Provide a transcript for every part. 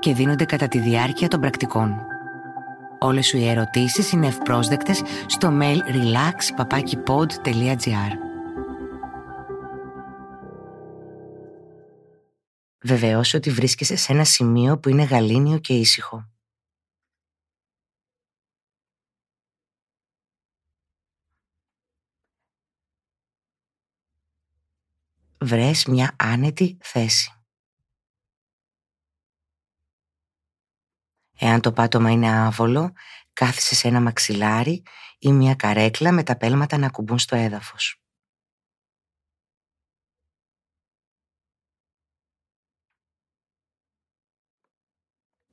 και δίνονται κατά τη διάρκεια των πρακτικών. Όλες σου οι ερωτήσεις είναι ευπρόσδεκτες στο mail relax.papakipod.gr Βεβαιώσου ότι βρίσκεσαι σε ένα σημείο που είναι γαλήνιο και ήσυχο. Βρες μια άνετη θέση. Εάν το πάτωμα είναι άβολο, κάθισε σε ένα μαξιλάρι ή μια καρέκλα με τα πέλματα να κουμπούν στο έδαφος.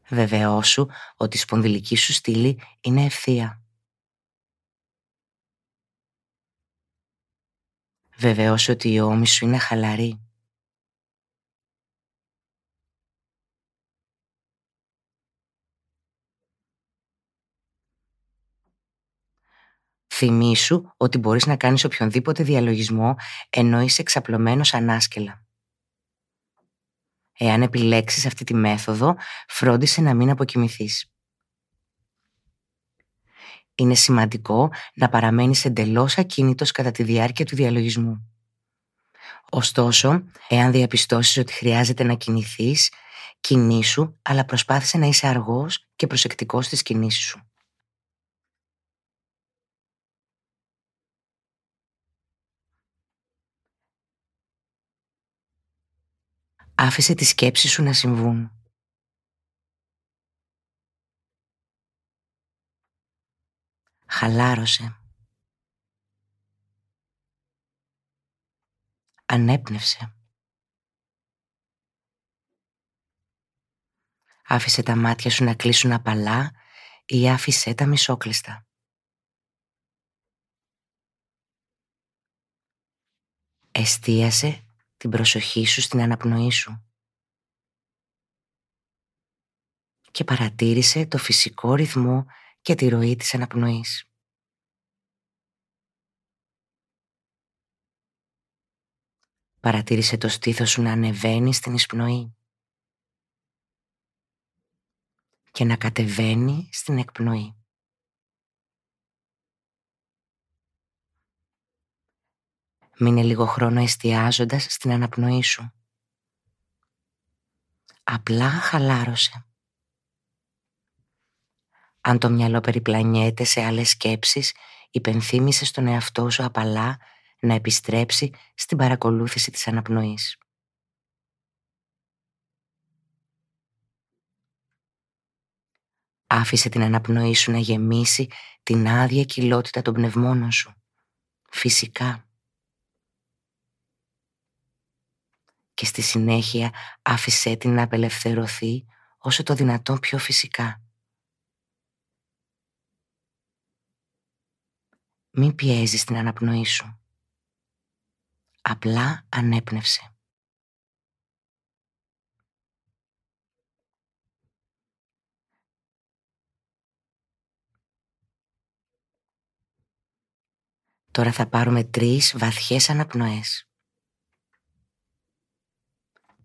Βεβαιώσου ότι η σπονδυλική σου στήλη είναι ευθεία. Βεβαιώσου ότι η ώμη σου είναι χαλαρή. Θυμήσου ότι μπορείς να κάνεις οποιονδήποτε διαλογισμό ενώ είσαι εξαπλωμένος ανάσκελα. Εάν επιλέξεις αυτή τη μέθοδο, φρόντισε να μην αποκοιμηθείς. Είναι σημαντικό να παραμένεις εντελώς ακίνητος κατά τη διάρκεια του διαλογισμού. Ωστόσο, εάν διαπιστώσεις ότι χρειάζεται να κινηθείς, κινήσου, αλλά προσπάθησε να είσαι αργός και προσεκτικός στις κινήσεις σου. Άφησε τις σκέψεις σου να συμβούν. Χαλάρωσε. Ανέπνευσε. Άφησε τα μάτια σου να κλείσουν απαλά ή άφησέ τα μισόκλειστα. Εστίασε την προσοχή σου στην αναπνοή σου. Και παρατήρησε το φυσικό ρυθμό και τη ροή της αναπνοής. Παρατήρησε το στήθος σου να ανεβαίνει στην εισπνοή και να κατεβαίνει στην εκπνοή. Μείνε λίγο χρόνο εστιάζοντας στην αναπνοή σου. Απλά χαλάρωσε. Αν το μυαλό περιπλανιέται σε άλλες σκέψεις, υπενθύμησε στον εαυτό σου απαλά να επιστρέψει στην παρακολούθηση της αναπνοής. Άφησε την αναπνοή σου να γεμίσει την άδεια κοιλότητα των πνευμόνων σου. Φυσικά. Και στη συνέχεια άφησέ την να απελευθερωθεί όσο το δυνατόν πιο φυσικά. Μην πιέζεις την αναπνοή σου. Απλά ανέπνευσε. Τώρα θα πάρουμε τρεις βαθιές αναπνοές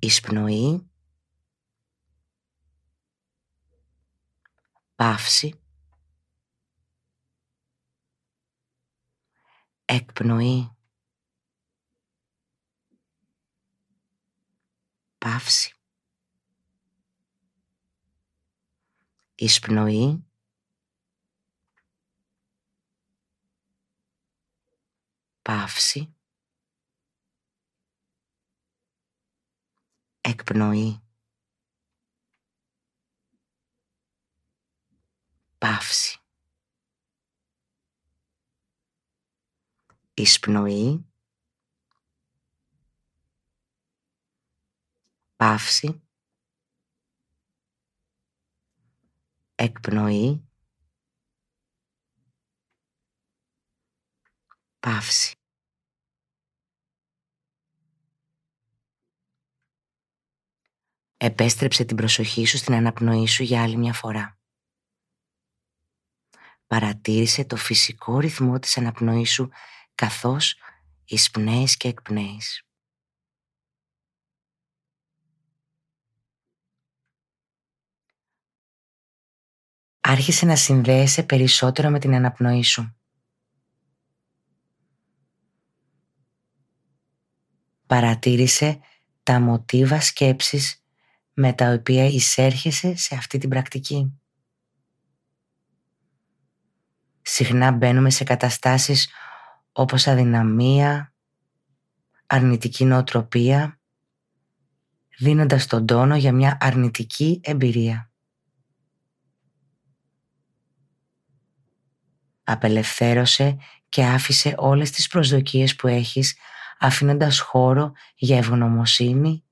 εισπνοή, παύση, εκπνοή, παύση, εισπνοή, παύση, εκπνοή, παύση, εισπνοή, παύση, εκπνοή, παύση. Επέστρεψε την προσοχή σου στην αναπνοή σου για άλλη μια φορά. Παρατήρησε το φυσικό ρυθμό της αναπνοής σου καθώς εισπνέεις και εκπνέεις. Άρχισε να συνδέεσαι περισσότερο με την αναπνοή σου. Παρατήρησε τα μοτίβα σκέψης με τα οποία εισέρχεσαι σε αυτή την πρακτική. Συχνά μπαίνουμε σε καταστάσεις όπως αδυναμία, αρνητική νοοτροπία, δίνοντας τον τόνο για μια αρνητική εμπειρία. Απελευθέρωσε και άφησε όλες τις προσδοκίες που έχεις αφήνοντας χώρο για ευγνωμοσύνη,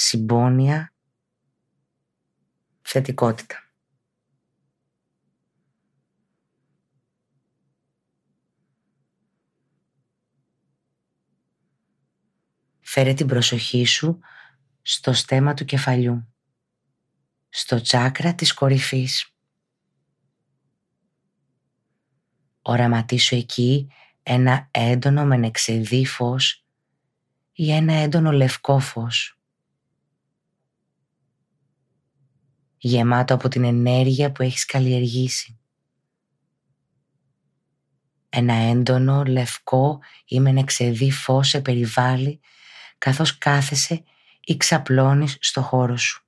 συμπόνια, θετικότητα. Φέρε την προσοχή σου στο στέμα του κεφαλιού, στο τσάκρα της κορυφής. Οραματίσου εκεί ένα έντονο μενεξεδί φως ή ένα έντονο λευκό φως. Γεμάτο από την ενέργεια που έχεις καλλιεργήσει. Ένα έντονο λευκό ή μενεξεδί φως σε περιβάλλει καθώς κάθεσαι ή ξαπλώνεις στο χώρο σου.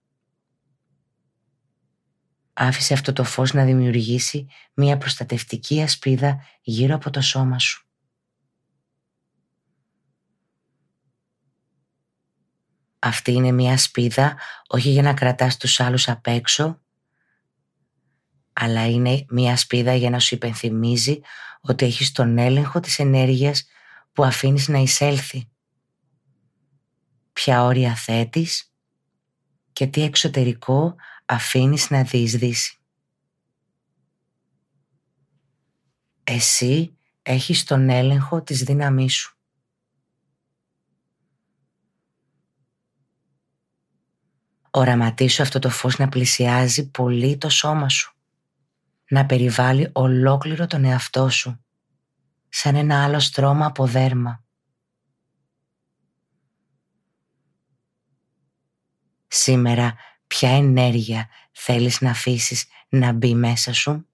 Άφησε αυτό το φως να δημιουργήσει μια προστατευτική ασπίδα γύρω από το σώμα σου. Αυτή είναι μια ασπίδα όχι για να κρατάς τους άλλους απ' έξω, αλλά είναι μια ασπίδα για να σου υπενθυμίζει ότι έχεις τον έλεγχο της ενέργειας που αφήνεις να εισέλθει ποια όρια θέτεις και τι εξωτερικό αφήνεις να διεισδύσει. Εσύ έχεις τον έλεγχο της δύναμής σου. Οραματίσου αυτό το φως να πλησιάζει πολύ το σώμα σου. Να περιβάλλει ολόκληρο τον εαυτό σου. Σαν ένα άλλο στρώμα από δέρμα. Σήμερα ποια ενέργεια θέλεις να αφήσεις να μπει μέσα σου;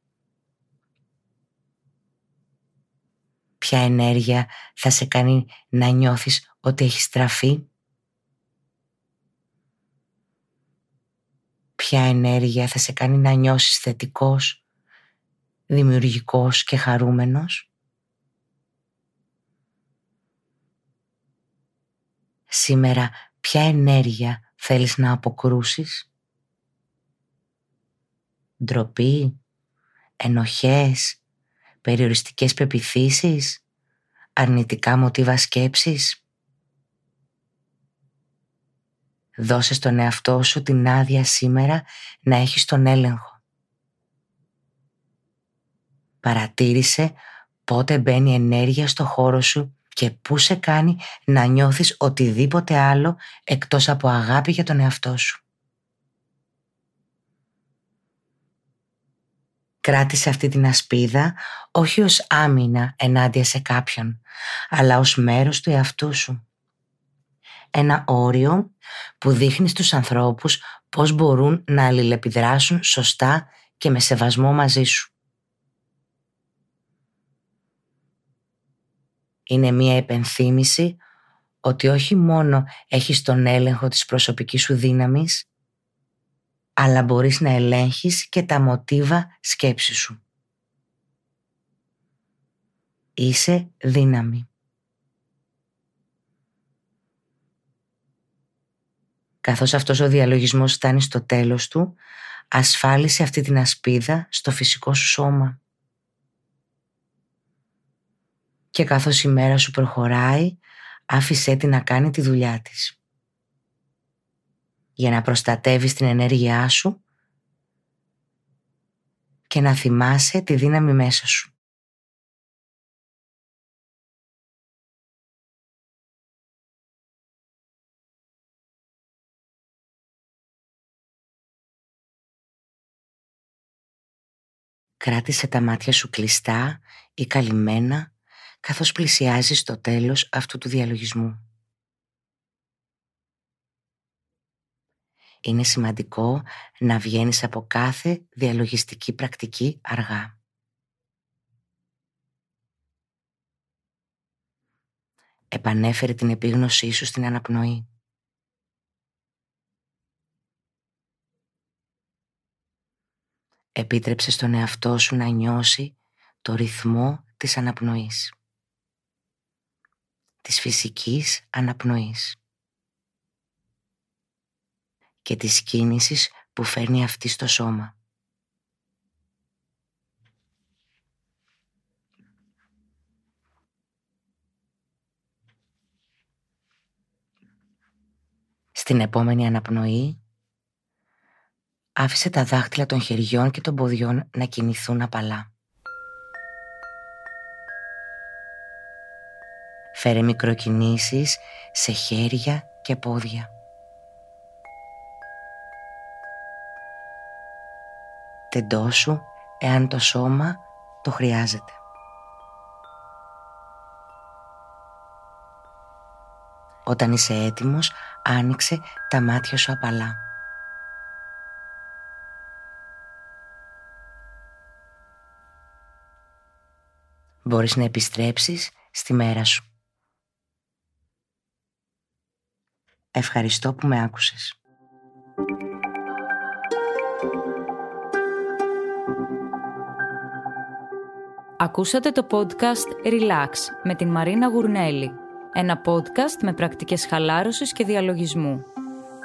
Ποια ενέργεια θα σε κάνει να νιώθεις ότι έχει στραφεί; Ποια ενέργεια θα σε κάνει να νιώσεις θετικός, δημιουργικός και χαρούμενος. Σήμερα ποια ενέργεια θέλεις να αποκρούσεις; Ντροπή, ενοχές, περιοριστικές πεπιθήσεις, αρνητικά μοτίβα σκέψης. Δώσε στον εαυτό σου την άδεια σήμερα να έχεις τον έλεγχο. Παρατήρησε πότε μπαίνει ενέργεια στο χώρο σου και πού σε κάνει να νιώθεις οτιδήποτε άλλο εκτός από αγάπη για τον εαυτό σου. Κράτησε αυτή την ασπίδα όχι ως άμυνα ενάντια σε κάποιον, αλλά ως μέρος του εαυτού σου. Ένα όριο που δείχνει στους ανθρώπους πώς μπορούν να αλληλεπιδράσουν σωστά και με σεβασμό μαζί σου. είναι μία επενθύμηση ότι όχι μόνο έχεις τον έλεγχο της προσωπικής σου δύναμης, αλλά μπορείς να ελέγχεις και τα μοτίβα σκέψης σου. Είσαι δύναμη. Καθώς αυτός ο διαλογισμός φτάνει στο τέλος του, ασφάλισε αυτή την ασπίδα στο φυσικό σου σώμα και καθώς η μέρα σου προχωράει άφησέ την να κάνει τη δουλειά της. Για να προστατεύεις την ενέργειά σου και να θυμάσαι τη δύναμη μέσα σου. Κράτησε τα μάτια σου κλειστά ή καλυμμένα καθώς πλησιάζεις το τέλος αυτού του διαλογισμού. Είναι σημαντικό να βγαίνεις από κάθε διαλογιστική πρακτική αργά. Επανέφερε την επίγνωσή σου στην αναπνοή. Επίτρεψε στον εαυτό σου να νιώσει το ρυθμό της αναπνοής. Της φυσικής αναπνοής. Και της κίνησης που φέρνει αυτή στο σώμα. Στην επόμενη αναπνοή άφησε τα δάχτυλα των χεριών και των ποδιών να κινηθούν απαλά. Φέρε μικροκινήσεις σε χέρια και πόδια. Τεντώσου εάν το σώμα το χρειάζεται. Όταν είσαι έτοιμος, άνοιξε τα μάτια σου απαλά. Μπορείς να επιστρέψεις στη μέρα σου. Ευχαριστώ που με άκουσες. Ακούσατε το podcast Relax με την Μαρίνα Γουρνέλη. Ένα podcast με πρακτικές χαλάρωσης και διαλογισμού.